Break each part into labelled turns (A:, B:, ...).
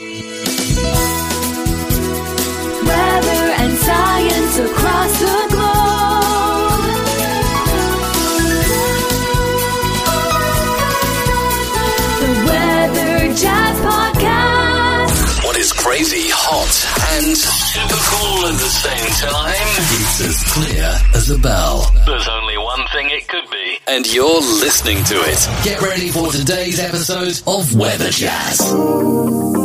A: Weather and science across the globe. The Weather Jazz Podcast.
B: What is crazy, hot, and super cool at the same time? It's as clear as a bell. There's only one thing it could be. And you're listening to it. Get ready for today's episode of Weather Jazz.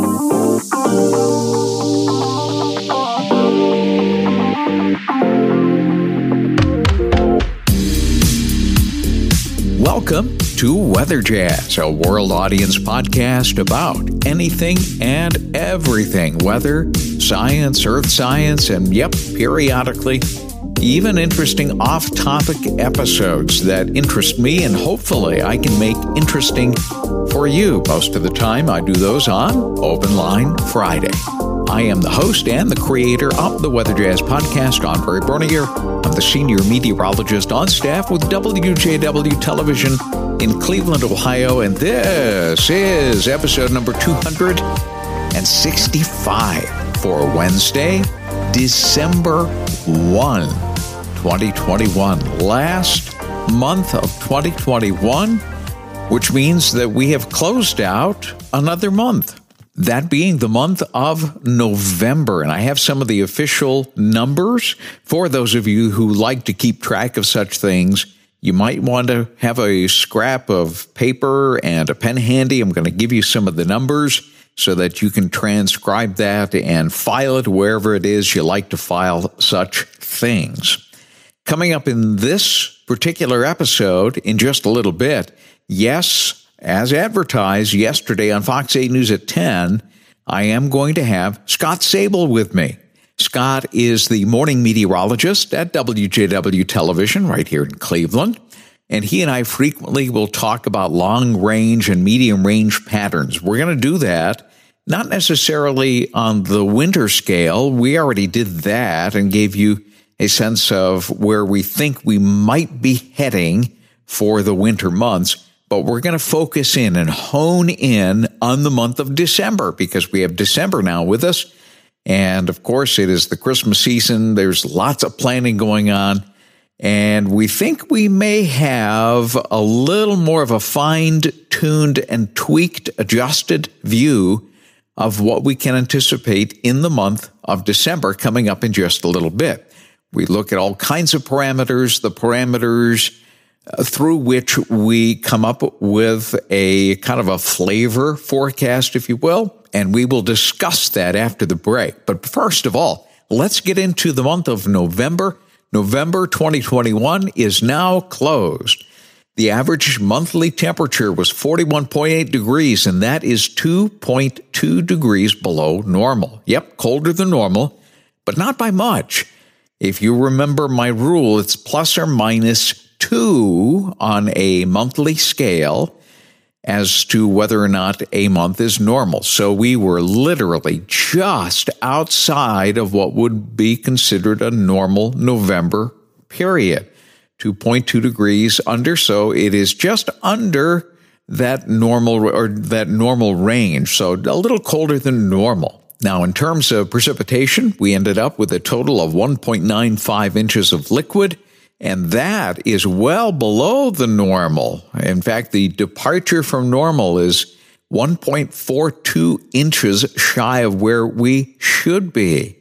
C: Welcome to Weather Jazz, a world audience podcast about anything and everything weather, science, earth science, and yep, periodically, even interesting off topic episodes that interest me and hopefully I can make interesting for you. Most of the time, I do those on Open Line Friday. I am the host and the creator of the Weather Jazz podcast, Andre Bernier. I'm the senior meteorologist on staff with WJW Television in Cleveland, Ohio, and this is episode number 265 for Wednesday, December 1, 2021. Last month of 2021, which means that we have closed out another month that being the month of November. And I have some of the official numbers for those of you who like to keep track of such things. You might want to have a scrap of paper and a pen handy. I'm going to give you some of the numbers so that you can transcribe that and file it wherever it is you like to file such things. Coming up in this particular episode in just a little bit, yes, as advertised yesterday on Fox 8 News at 10, I am going to have Scott Sabol with me. Scott is the morning meteorologist at WJW Television right here in Cleveland. And he and I frequently will talk about long range and medium range patterns. We're going to do that, not necessarily on the winter scale. We already did that and gave you a sense of where we think we might be heading for the winter months but we're going to focus in and hone in on the month of December because we have December now with us. And of course, it is the Christmas season. There's lots of planning going on. And we think we may have a little more of a fine tuned and tweaked, adjusted view of what we can anticipate in the month of December coming up in just a little bit. We look at all kinds of parameters, the parameters uh, through which we come up with a kind of a flavor forecast, if you will. And we will discuss that after the break. But first of all, let's get into the month of November. November 2021 is now closed. The average monthly temperature was 41.8 degrees, and that is 2.2 degrees below normal. Yep, colder than normal, but not by much. If you remember my rule, it's plus or minus two on a monthly scale as to whether or not a month is normal. So we were literally just outside of what would be considered a normal November period. 2.2 degrees under, so it is just under that normal or that normal range. So a little colder than normal. Now, in terms of precipitation, we ended up with a total of 1.95 inches of liquid and that is well below the normal. In fact, the departure from normal is 1.42 inches shy of where we should be.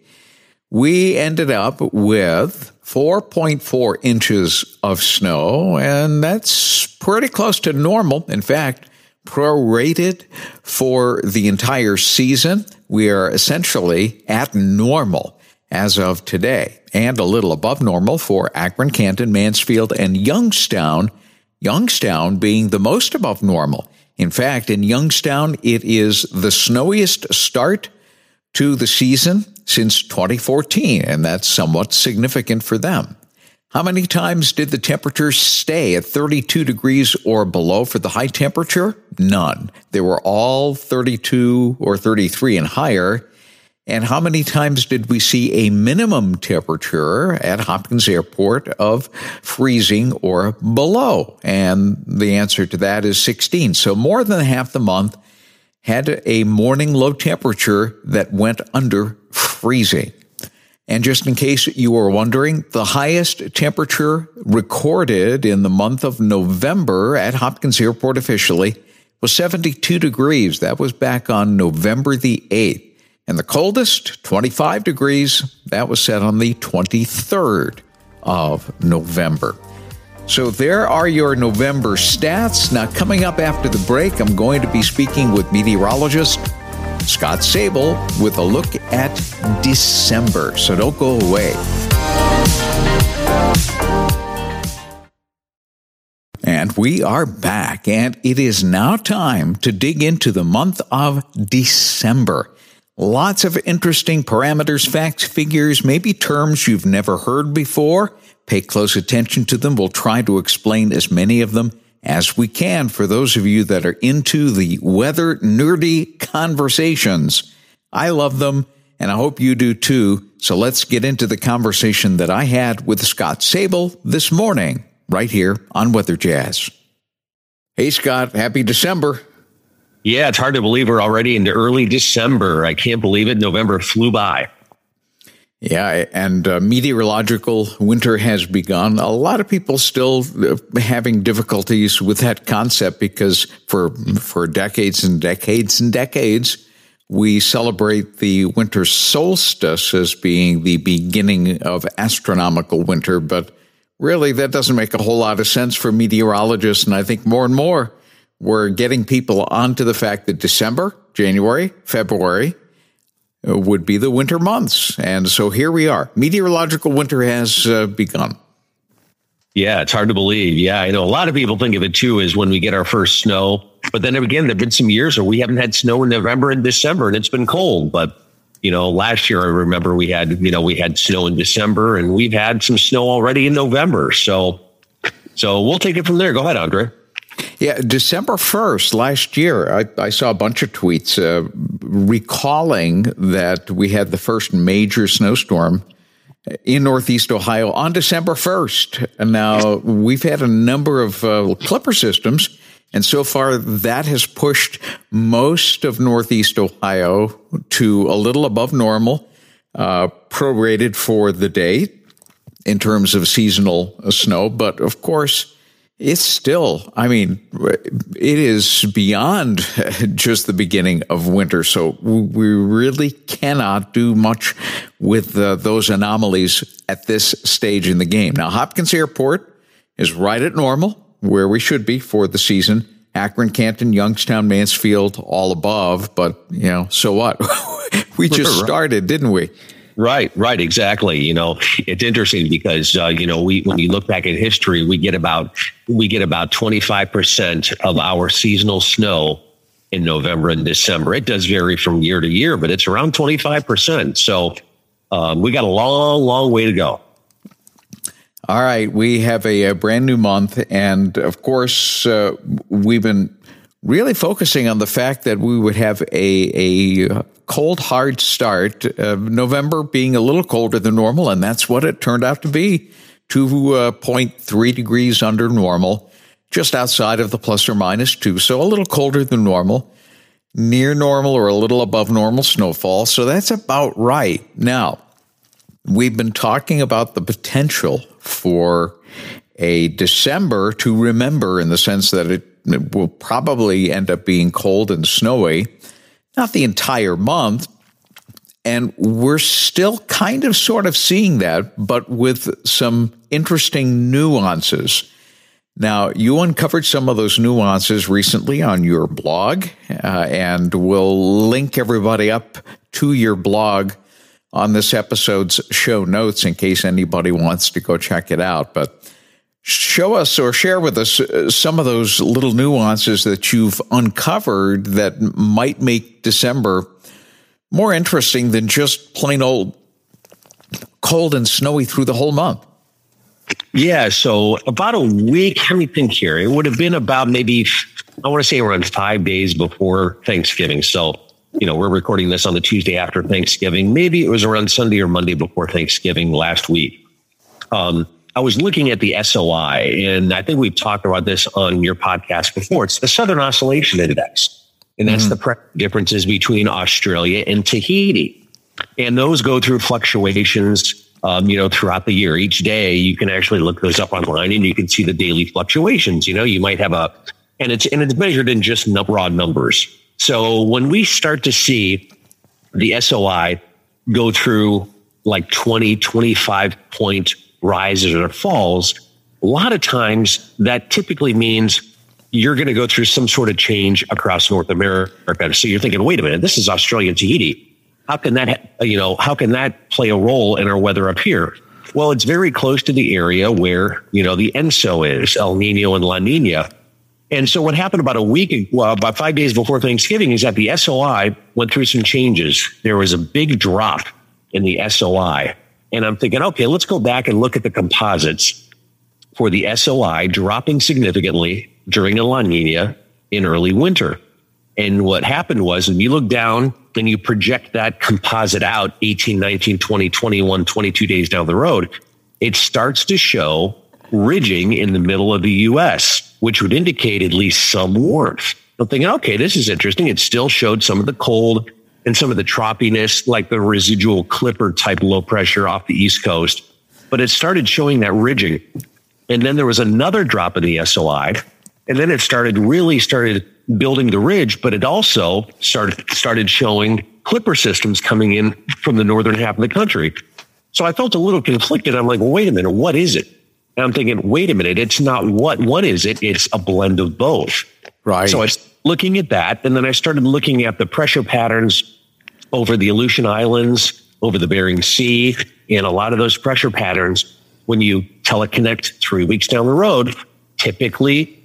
C: We ended up with 4.4 inches of snow, and that's pretty close to normal. In fact, prorated for the entire season, we are essentially at normal as of today, and a little above normal for Akron, Canton, Mansfield, and Youngstown, Youngstown being the most above normal. In fact, in Youngstown, it is the snowiest start to the season since 2014, and that's somewhat significant for them. How many times did the temperature stay at 32 degrees or below for the high temperature? None. They were all 32 or 33 and higher and how many times did we see a minimum temperature at Hopkins Airport of freezing or below? And the answer to that is 16. So more than half the month had a morning low temperature that went under freezing. And just in case you were wondering, the highest temperature recorded in the month of November at Hopkins Airport officially was 72 degrees. That was back on November the 8th. And the coldest, 25 degrees, that was set on the 23rd of November. So there are your November stats. Now, coming up after the break, I'm going to be speaking with meteorologist Scott Sabol with a look at December. So don't go away. And we are back, and it is now time to dig into the month of December. Lots of interesting parameters, facts, figures, maybe terms you've never heard before. Pay close attention to them. We'll try to explain as many of them as we can for those of you that are into the weather nerdy conversations. I love them and I hope you do too. So let's get into the conversation that I had with Scott Sabol this morning, right here on Weather Jazz. Hey, Scott, happy December.
D: Yeah, it's hard to believe we're already into early December. I can't believe it. November flew by.
C: Yeah, and uh, meteorological winter has begun. A lot of people still uh, having difficulties with that concept because for for decades and decades and decades, we celebrate the winter solstice as being the beginning of astronomical winter, but really that doesn't make a whole lot of sense for meteorologists. And I think more and more we're getting people onto the fact that December, January, February, would be the winter months. And so here we are. Meteorological winter has uh, begun.
D: Yeah, it's hard to believe. Yeah, I know a lot of people think of it too as when we get our first snow. But then again, there have been some years where we haven't had snow in November and December and it's been cold. But, you know, last year I remember we had, you know, we had snow in December and we've had some snow already in November. So, so we'll take it from there. Go ahead, Andre.
C: Yeah, December 1st last year, I, I saw a bunch of tweets uh, recalling that we had the first major snowstorm in Northeast Ohio on December 1st. And now we've had a number of uh, clipper systems. And so far, that has pushed most of Northeast Ohio to a little above normal, uh, prorated for the day in terms of seasonal snow. But of course, it's still, I mean, it is beyond just the beginning of winter. So we really cannot do much with uh, those anomalies at this stage in the game. Now, Hopkins Airport is right at normal, where we should be for the season. Akron, Canton, Youngstown, Mansfield, all above. But, you know, so what? we just started, didn't we?
D: Right, right, exactly. You know, it's interesting because uh, you know we when you look back at history, we get about we get about twenty five percent of our seasonal snow in November and December. It does vary from year to year, but it's around twenty five percent. So um, we got a long, long way to go.
C: All right, we have a, a brand new month, and of course, uh, we've been really focusing on the fact that we would have a, a cold, hard start, uh, November being a little colder than normal, and that's what it turned out to be 2.3 uh, degrees under normal, just outside of the plus or minus two, so a little colder than normal. Near normal or a little above normal snowfall. So that's about right. Now, we've been talking about the potential for a December to remember in the sense that it it will probably end up being cold and snowy, not the entire month. And we're still kind of sort of seeing that, but with some interesting nuances. Now, you uncovered some of those nuances recently on your blog, uh, and we'll link everybody up to your blog on this episode's show notes in case anybody wants to go check it out. But show us or share with us uh, some of those little nuances that you've uncovered that might make December more interesting than just plain old cold and snowy through the whole month.
D: Yeah, so about a week, let me think here. It would have been about maybe, I want to say around five days before Thanksgiving. So, you know, we're recording this on the Tuesday after Thanksgiving. Maybe it was around Sunday or Monday before Thanksgiving last week. Um, I was looking at the SOI, and I think we've talked about this on your podcast before. It's the Southern Oscillation Index. And that's mm-hmm. the differences between Australia and Tahiti. And those go through fluctuations, um, you know, throughout the year. Each day you can actually look those up online and you can see the daily fluctuations. You know, you might have a, and it's, and it's measured in just raw numbers. So when we start to see the SOI go through like 20, 25 point rises or falls, a lot of times that typically means you're going to go through some sort of change across North America. So you're thinking, wait a minute, this is Australia and Tahiti. How can that, you know, how can that play a role in our weather up here? Well, it's very close to the area where, you know, the ENSO is, El Nino and La Nina. And so what happened about a week, well, about five days before Thanksgiving is that the SOI went through some changes. There was a big drop in the SOI. And I'm thinking, okay, let's go back and look at the composites for the SOI dropping significantly during a La Nina in early winter. And what happened was when you look down and you project that composite out 18, 19, 20, 21, 22 days down the road, it starts to show ridging in the middle of the US, which would indicate at least some warmth. I'm thinking, okay, this is interesting. It still showed some of the cold and some of the troughiness, like the residual clipper type low pressure off the East Coast. But it started showing that ridging. And then there was another drop in the SOI. And then it started really started building the ridge, but it also started started showing clipper systems coming in from the northern half of the country. So I felt a little conflicted. I'm like, well, wait a minute, what is it? And I'm thinking, wait a minute, it's not what. What is it? It's a blend of both.
C: Right.
D: So I was looking at that, and then I started looking at the pressure patterns over the Aleutian Islands, over the Bering Sea, and a lot of those pressure patterns. When you teleconnect three weeks down the road, typically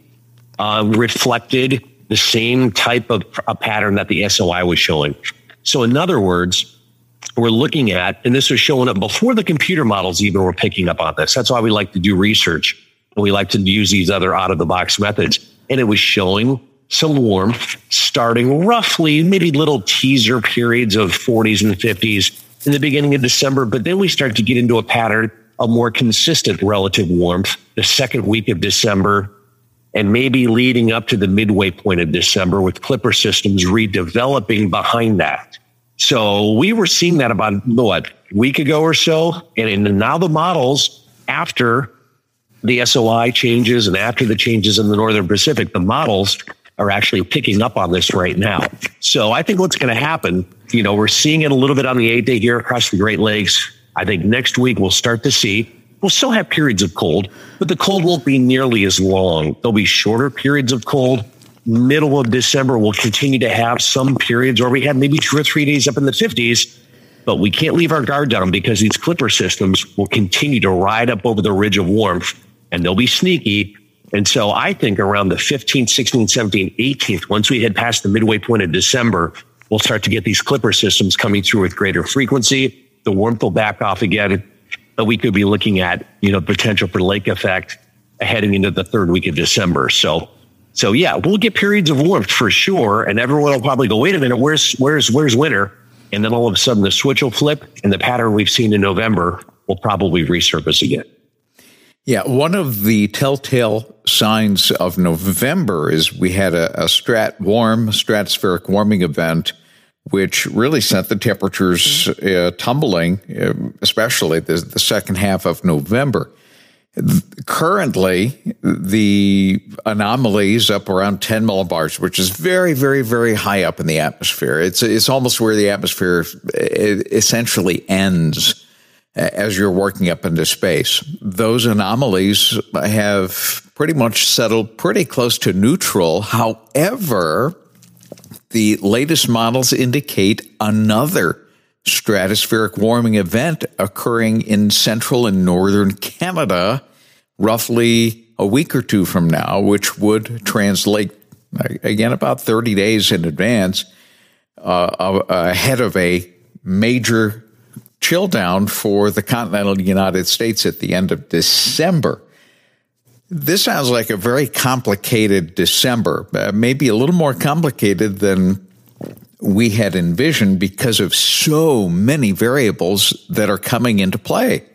D: uh, reflected the same type of a pattern that the SOI was showing. So, in other words, we're looking at, and this was showing up before the computer models even were picking up on this. That's why we like to do research and we like to use these other out of the box methods. And it was showing some warmth starting roughly maybe little teaser periods of 40s and 50s in the beginning of December. But then we start to get into a pattern of more consistent relative warmth the second week of December and maybe leading up to the midway point of December with Clipper systems redeveloping behind that. So we were seeing that about what week ago or so. And now the models after the SOI changes and after the changes in the Northern Pacific, the models are actually picking up on this right now. So I think what's going to happen, you know, we're seeing it a little bit on the eight day here across the Great Lakes. I think next week we'll start to see, we'll still have periods of cold, but the cold won't be nearly as long. There'll be shorter periods of cold middle of December, we'll continue to have some periods where we have maybe two or three days up in the 50s, but we can't leave our guard down because these clipper systems will continue to ride up over the ridge of warmth and they'll be sneaky. And so I think around the 15th, 16th, 17th, 18th, once we head past the midway point of December, we'll start to get these clipper systems coming through with greater frequency. The warmth will back off again. But we could be looking at, you know, potential for lake effect heading into the third week of December. So so yeah, we'll get periods of warmth for sure, and everyone will probably go, "Wait a minute, where's where's where's winter?" And then all of a sudden, the switch will flip, and the pattern we've seen in November will probably resurface again.
C: Yeah, one of the telltale signs of November is we had a, a strat warm stratospheric warming event, which really sent the temperatures uh, tumbling, uh, especially the, the second half of November. Currently, the anomalies up around 10 millibars, which is very, very, very high up in the atmosphere. It's, it's almost where the atmosphere essentially ends as you're working up into space. Those anomalies have pretty much settled pretty close to neutral. However, the latest models indicate another stratospheric warming event occurring in central and northern Canada roughly a week or two from now, which would translate again about 30 days in advance uh, ahead of a major chill down for the continental United States at the end of December. This sounds like a very complicated December, uh, maybe a little more complicated than we had envisioned because of so many variables that are coming into play.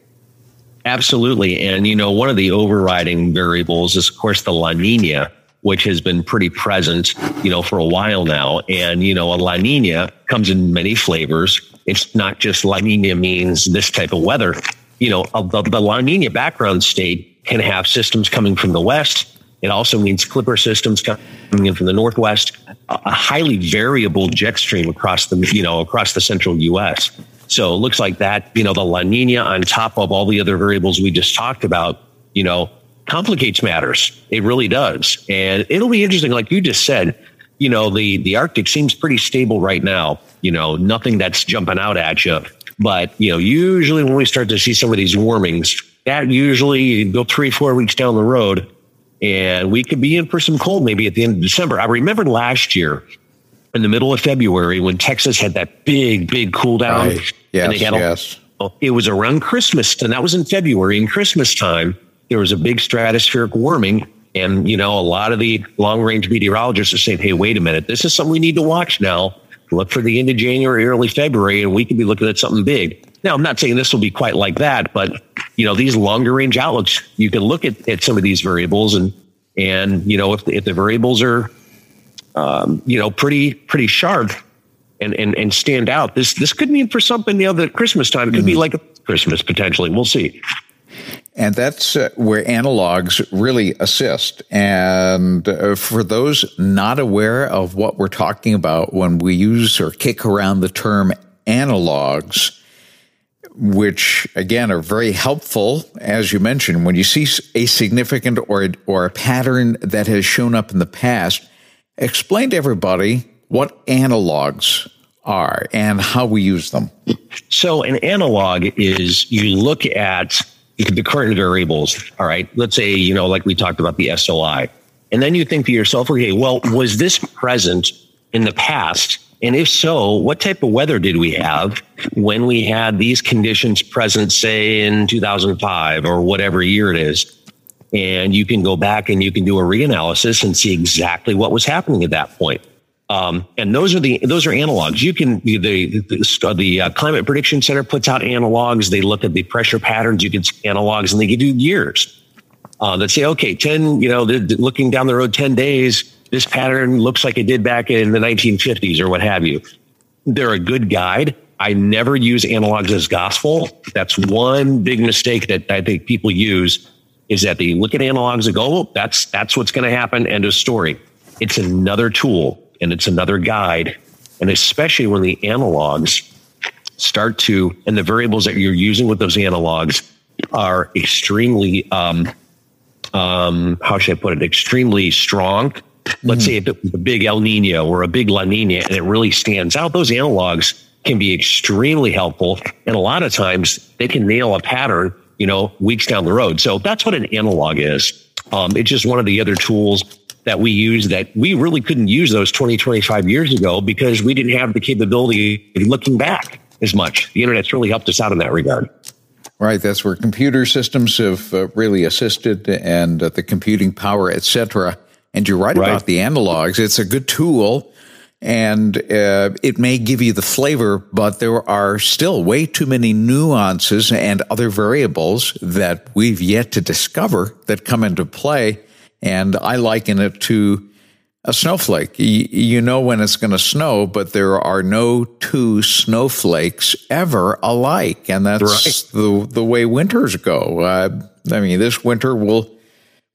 D: Absolutely. And, you know, one of the overriding variables is, of course, the La Nina, which has been pretty present, you know, for a while now. And, you know, a La Nina comes in many flavors. It's not just La Nina means this type of weather. You know, the, the La Nina background state can have systems coming from the west. It also means clipper systems coming in from the northwest, a highly variable jet stream across the, you know, across the central U.S. So it looks like that, you know, the La Nina on top of all the other variables we just talked about, you know, complicates matters. It really does. And it'll be interesting. Like you just said, you know, the, the Arctic seems pretty stable right now. You know, nothing that's jumping out at you. But, you know, usually when we start to see some of these warmings, that usually go three, four weeks down the road and we could be in for some cold maybe at the end of December. I remember last year in the middle of February when Texas had that big, big cool down.
C: Right. Yes,
D: and they had
C: yes.
D: A, it was around Christmas, and that was in February. In Christmas time, there was a big stratospheric warming. And, you know, a lot of the long range meteorologists are saying, hey, wait a minute, this is something we need to watch now. Look for the end of January, early February, and we could be looking at something big. Now, I'm not saying this will be quite like that, but, you know, these longer range outlooks, you can look at, at some of these variables and, and, you know, if, if the variables are, um, you know, pretty, pretty sharp and, and, and stand out, this, this could mean for something, you know, the Christmas time, it could mm-hmm. be like a Christmas potentially. We'll see.
C: And that's uh, where analogs really assist. And uh, for those not aware of what we're talking about when we use or kick around the term analogs, which again are very helpful, as you mentioned, when you see a significant or, or a pattern that has shown up in the past, explain to everybody what analogs are and how we use them.
D: So, an analog is you look at the current variables. All right. Let's say, you know, like we talked about the SOI. And then you think to yourself, okay, well, was this present in the past? And if so, what type of weather did we have when we had these conditions present, say in 2005 or whatever year it is? And you can go back and you can do a reanalysis and see exactly what was happening at that point. Um, and those are the those are analogs. You can the the, the uh, climate prediction center puts out analogs. They look at the pressure patterns. You can see analogs, and they give you years uh, that say, okay, ten, you know, looking down the road ten days, this pattern looks like it did back in the 1950s or what have you. They're a good guide. I never use analogs as gospel. That's one big mistake that I think people use is that they look at analogs and go, oh, that's that's what's going to happen. End of story. It's another tool and it's another guide. And especially when the analogs start to, and the variables that you're using with those analogs are extremely, um, um, how should I put it, extremely strong. Let's mm-hmm. say a, a big El Nino or a big La Nina, and it really stands out. Those analogs can be extremely helpful. And a lot of times they can nail a pattern, you know, weeks down the road. So that's what an analog is. Um, it's just one of the other tools that we use that we really couldn't use those 20, 25 years ago because we didn't have the capability of looking back as much. The internet's really helped us out in that regard.
C: Right, that's where computer systems have uh, really assisted and uh, the computing power, etc. And you're right, right, about the analogs. It's a good tool and uh, it may give you the flavor, but there are still way too many nuances and other variables that we've yet to discover that come into play and I liken it to a snowflake. You, know when it's going to snow, but there are no two snowflakes ever alike. And that's right. the, the way winters go. Uh, I mean, this winter will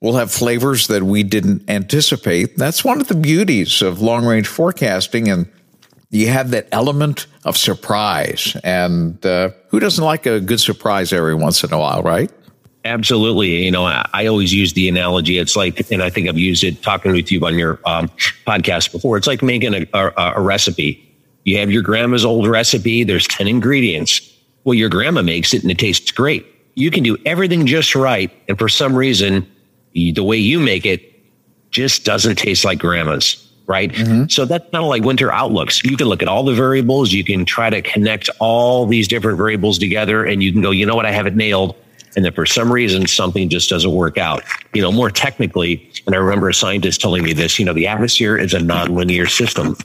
C: will have flavors that we didn't anticipate. That's one of the beauties of long range forecasting. And you have that element of surprise. And uh, who doesn't like a good surprise every once in a while, right?
D: Absolutely. You know, I, always use the analogy. It's like, and I think I've used it talking with you on your um, podcast before. It's like making a, a, a recipe. You have your grandma's old recipe. There's 10 ingredients. Well, your grandma makes it and it tastes great. You can do everything just right. And for some reason, the way you make it just doesn't taste like grandma's right? Mm-hmm. So that's kind of like winter outlooks. You can look at all the variables. You can try to connect all these different variables together and you can go, you know what? I have it nailed and that for some reason something just doesn't work out. You know, more technically, and I remember a scientist telling me this, you know, the atmosphere is a nonlinear system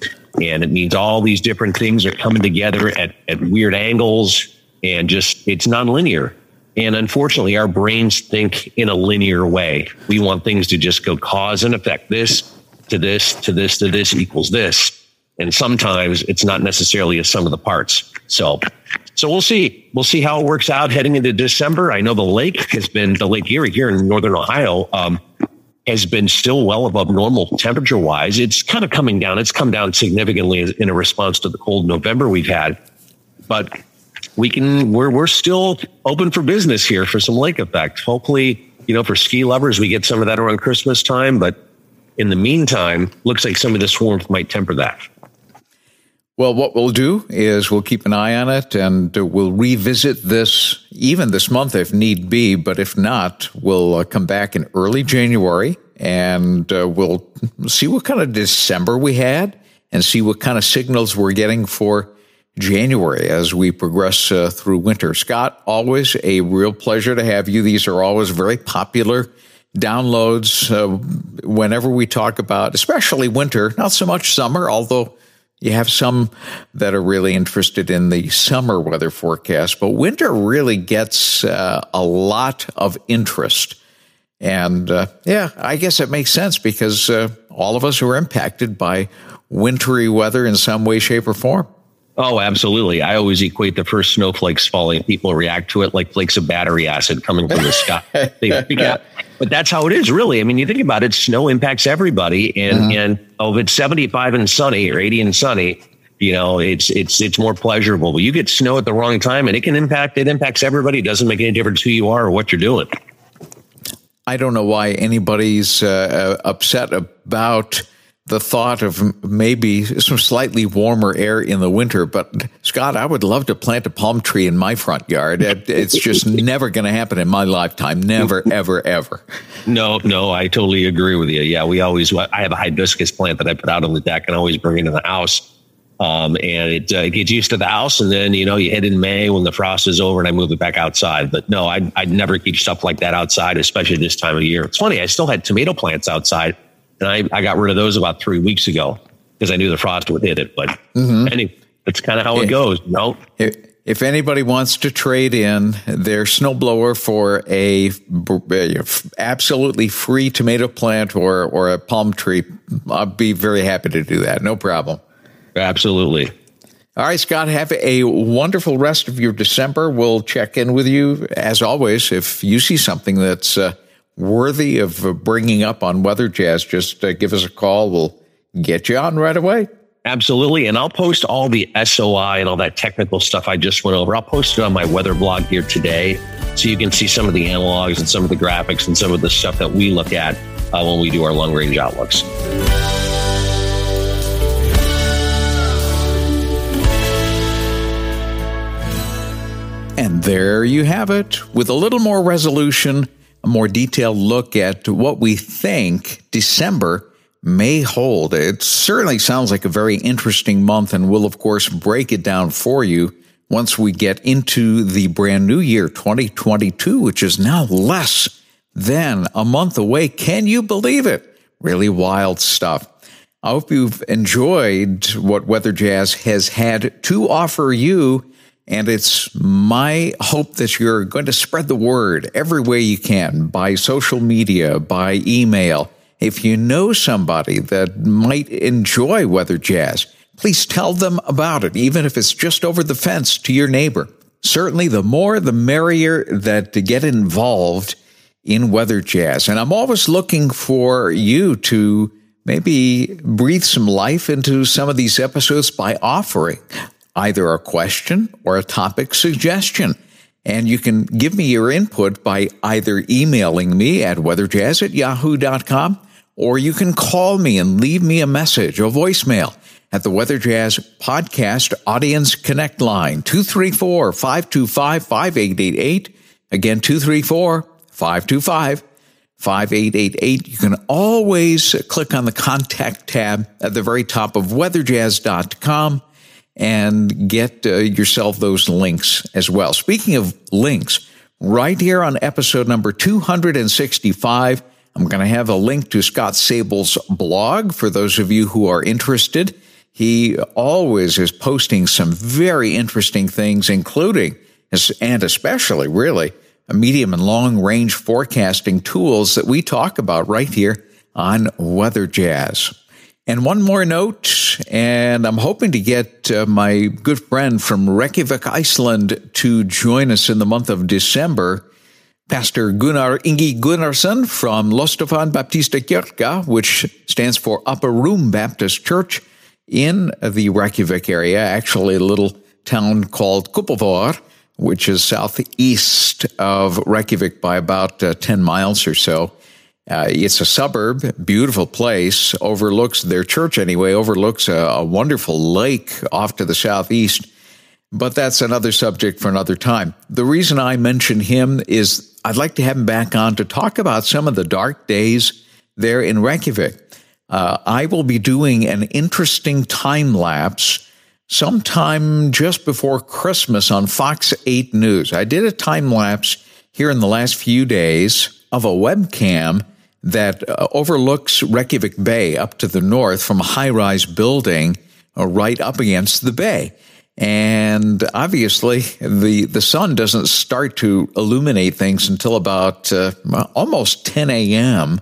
D: and it means all these different things are coming together at, at weird angles and just it's nonlinear. And unfortunately, our brains think in a linear way. We want things to just go cause and effect. This to this to this to this equals this. And sometimes it's not necessarily a sum of the parts. So, so we'll see. We'll see how it works out heading into December. I know the lake has been the Lake Erie here in northern Ohio. Um, has been still well above normal temperature wise. It's kind of coming down. It's come down significantly in a response to the cold November we've had, but we can, we're, we're still open for business here for some lake effect. Hopefully, you know, for ski lovers, we get some of that around Christmas time, but in the meantime, looks like some of this warmth might temper that.
C: Well, what we'll do is we'll keep an eye on it and we'll revisit this even this month if need be. But if not, we'll uh, come back in early January and uh, we'll see what kind of December we had and see what kind of signals we're getting for January as we progress uh, through winter. Scott, always a real pleasure to have you. These are always very popular downloads uh, whenever we talk about, especially winter, not so much summer, although you have some that are really interested in the summer weather forecast, but winter really gets uh, a lot of interest. And uh, yeah, I guess it makes sense because uh, all of us are impacted by wintry weather in some way, shape, or form.
D: Oh, absolutely. I always equate the first snowflakes falling. People react to it like flakes of battery acid coming from the sky. They freak out. But that's how it is, really. I mean, you think about it, snow impacts everybody. And, mm-hmm. and oh, if it's 75 and sunny or 80 and sunny, you know, it's, it's, it's more pleasurable. But you get snow at the wrong time and it can impact, it impacts everybody. It doesn't make any difference who you are or what you're doing.
C: I don't know why anybody's uh, upset about the thought of maybe some slightly warmer air in the winter. But Scott, I would love to plant a palm tree in my front yard. It's just never going to happen in my lifetime. Never, ever, ever.
D: No, no, I totally agree with you. Yeah, we always, I have a hibiscus plant that I put out on the deck and always bring it in the house. Um, and it uh, gets used to the house. And then, you know, you hit in May when the frost is over and I move it back outside. But no, I'd, I'd never keep stuff like that outside, especially this time of year. It's funny. I still had tomato plants outside and I, I got rid of those about three weeks ago because I knew the frost would hit it. But mm-hmm. anyway, that's kind of how it goes. You know?
C: If, anybody wants to trade in their snowblower for a, a absolutely free tomato plant or, or a palm tree, I'll be very happy to do that. No problem.
D: Absolutely.
C: All right, Scott, have a wonderful rest of your December. We'll check in with you as always. If you see something that's uh, worthy of bringing up on Weather Jazz, just uh, give us a call. We'll get you on right away.
D: Absolutely. And I'll post all the SOI and all that technical stuff I just went over. I'll post it on my weather blog here today so you can see some of the analogs and some of the graphics and some of the stuff that we look at uh, when we do our long range outlooks.
C: And there you have it. With a little more resolution, a more detailed look at what we think December may hold. It certainly sounds like a very interesting month, and we'll, of course, break it down for you once we get into the brand new year, 2022, which is now less than a month away. Can you believe it? Really wild stuff. I hope you've enjoyed what Weather Jazz has had to offer you and it's my hope that you're going to spread the word every way you can by social media, by email. If you know somebody that might enjoy weather jazz, please tell them about it, even if it's just over the fence to your neighbor. Certainly, the more the merrier that to get involved in weather jazz. And I'm always looking for you to maybe breathe some life into some of these episodes by offering either a question or a topic suggestion. And you can give me your input by either emailing me at weatherjazz at yahoo.com or you can call me and leave me a message, a voicemail at the Weather Jazz Podcast Audience Connect line, 234 525 5888. Again, 234 525 5888. You can always click on the contact tab at the very top of weatherjazz.com and get uh, yourself those links as well. Speaking of links, right here on episode number 265, I'm going to have a link to Scott Sabol's blog for those of you who are interested. He always is posting some very interesting things, including and especially really medium and long range forecasting tools that we talk about right here on Weather Jazz. And one more note, and I'm hoping to get uh, my good friend from Reykjavik, Iceland to join us in the month of December. Pastor Gunnar Ingi Gunnarsson from Loftstofan Baptista Kirka, which stands for Upper Room Baptist Church in the Reykjavik area, actually a little town called Kópavogur, which is southeast of Reykjavik by about uh, 10 miles or so. Uh, it's a suburb, beautiful place, overlooks their church anyway, overlooks a, a wonderful lake off to the southeast. But that's another subject for another time. The reason I mention him is I'd like to have him back on to talk about some of the dark days there in Reykjavik. Uh, I will be doing an interesting time lapse sometime just before Christmas on Fox 8 News. I did a time lapse here in the last few days of a webcam that uh, overlooks Reykjavik Bay up to the north from a high rise building uh, right up against the bay. And obviously, the, the sun doesn't start to illuminate things until about uh, almost 10 a.m.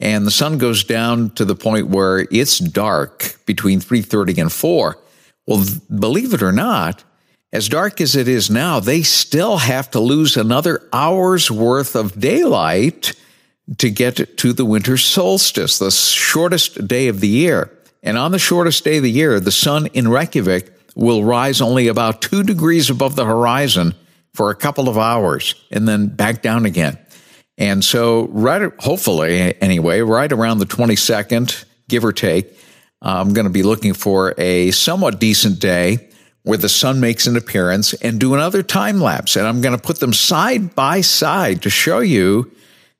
C: And the sun goes down to the point where it's dark between 3.30 and 4. Well, believe it or not, as dark as it is now, they still have to lose another hour's worth of daylight to get to the winter solstice, the shortest day of the year. And on the shortest day of the year, the sun in Reykjavik will rise only about two degrees above the horizon for a couple of hours and then back down again. And so, right, hopefully, anyway, right around the 22nd, give or take, I'm going to be looking for a somewhat decent day where the sun makes an appearance and do another time lapse. And I'm going to put them side by side to show you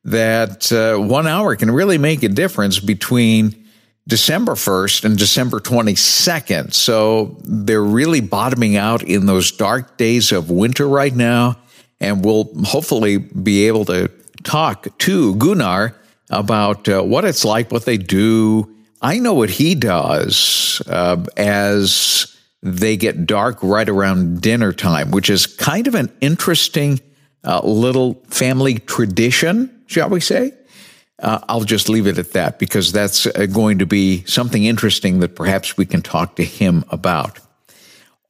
C: that uh, one hour can really make a difference between December 1st and December 22nd. So they're really bottoming out in those dark days of winter right now. And we'll hopefully be able to talk to Gunnar about uh, what it's like, what they do. I know what he does uh, as they get dark right around dinner time, which is kind of an interesting uh, little family tradition shall we say? Uh, I'll just leave it at that because that's uh, going to be something interesting that perhaps we can talk to him about.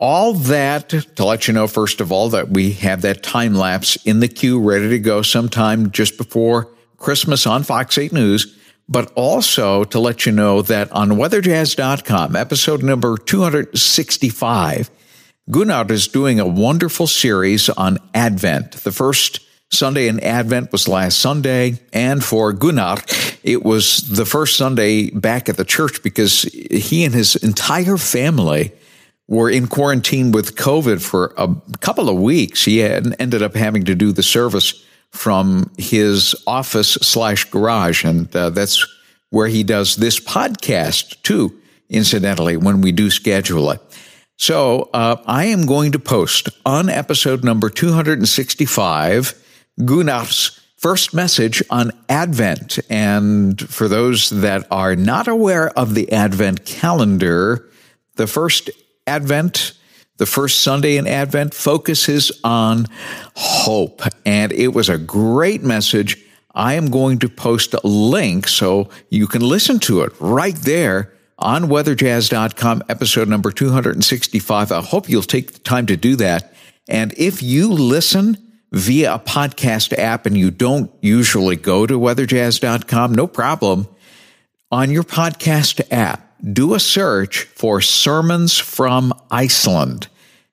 C: All that to let you know, first of all, that we have that time lapse in the queue ready to go sometime just before Christmas on Fox 8 News, but also to let you know that on weatherjazz.com, episode number 265, Gunnar is doing a wonderful series on Advent, the first Sunday in Advent was last Sunday. And for Gunnar, it was the first Sunday back at the church because he and his entire family were in quarantine with COVID for a couple of weeks. He ended up having to do the service from his office slash garage. And uh, that's where he does this podcast too, incidentally, when we do schedule it. So uh, I am going to post on episode number 265 Gunnar's first message on Advent. And for those that are not aware of the Advent calendar, the first Advent, the first Sunday in Advent focuses on hope. And it was a great message. I am going to post a link so you can listen to it right there on weatherjazz.com, episode number 265. I hope you'll take the time to do that. And if you listen, via a podcast app and you don't usually go to weatherjazz.com, no problem. On your podcast app, do a search for sermons from Iceland.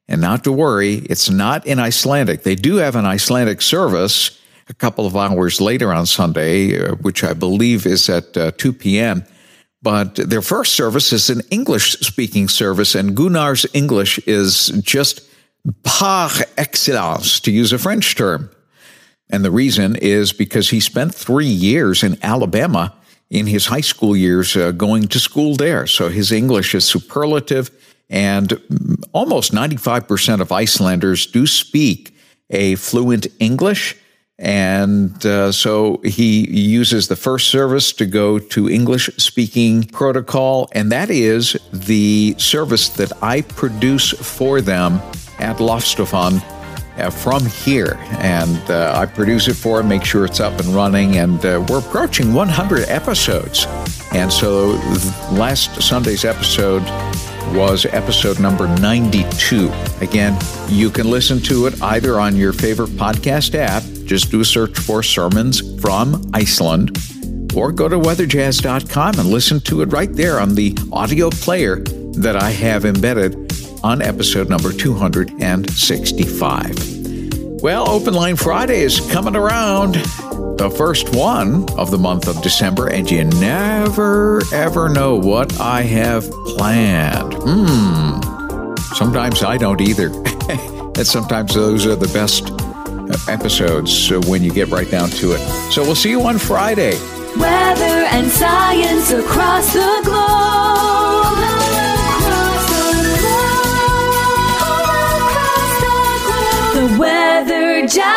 C: And not to worry, it's not in Icelandic. They do have an Icelandic service a couple of hours later on Sunday, uh, which I believe is at uh, 2 p.m. But their first service is an English speaking service, and Gunnar's English is just par excellence, to use a French term. And the reason is because he spent three years in Alabama in his high school years uh, going to school there. So his English is superlative, and almost 95% of Icelanders do speak a fluent English. And uh, so he uses the first service to go to English speaking protocol, and that is the service that I produce for them at Loftstofan uh, from here. And uh, I produce it for him, make sure it's up and running. And uh, we're approaching 100 episodes. And so last Sunday's episode was episode number 92. Again, you can listen to it either on your favorite podcast app, just do a search for Sermons from Iceland, or go to weatherjazz.com and listen to it right there on the audio player that I have embedded on episode number 265. Well, Open Line Friday is coming around, the first one of the month of December, and you never ever know what I have planned. Hmm. Sometimes I don't either. and sometimes those are the best episodes when you get right down to it. So we'll see you on Friday.
A: Weather and science. job.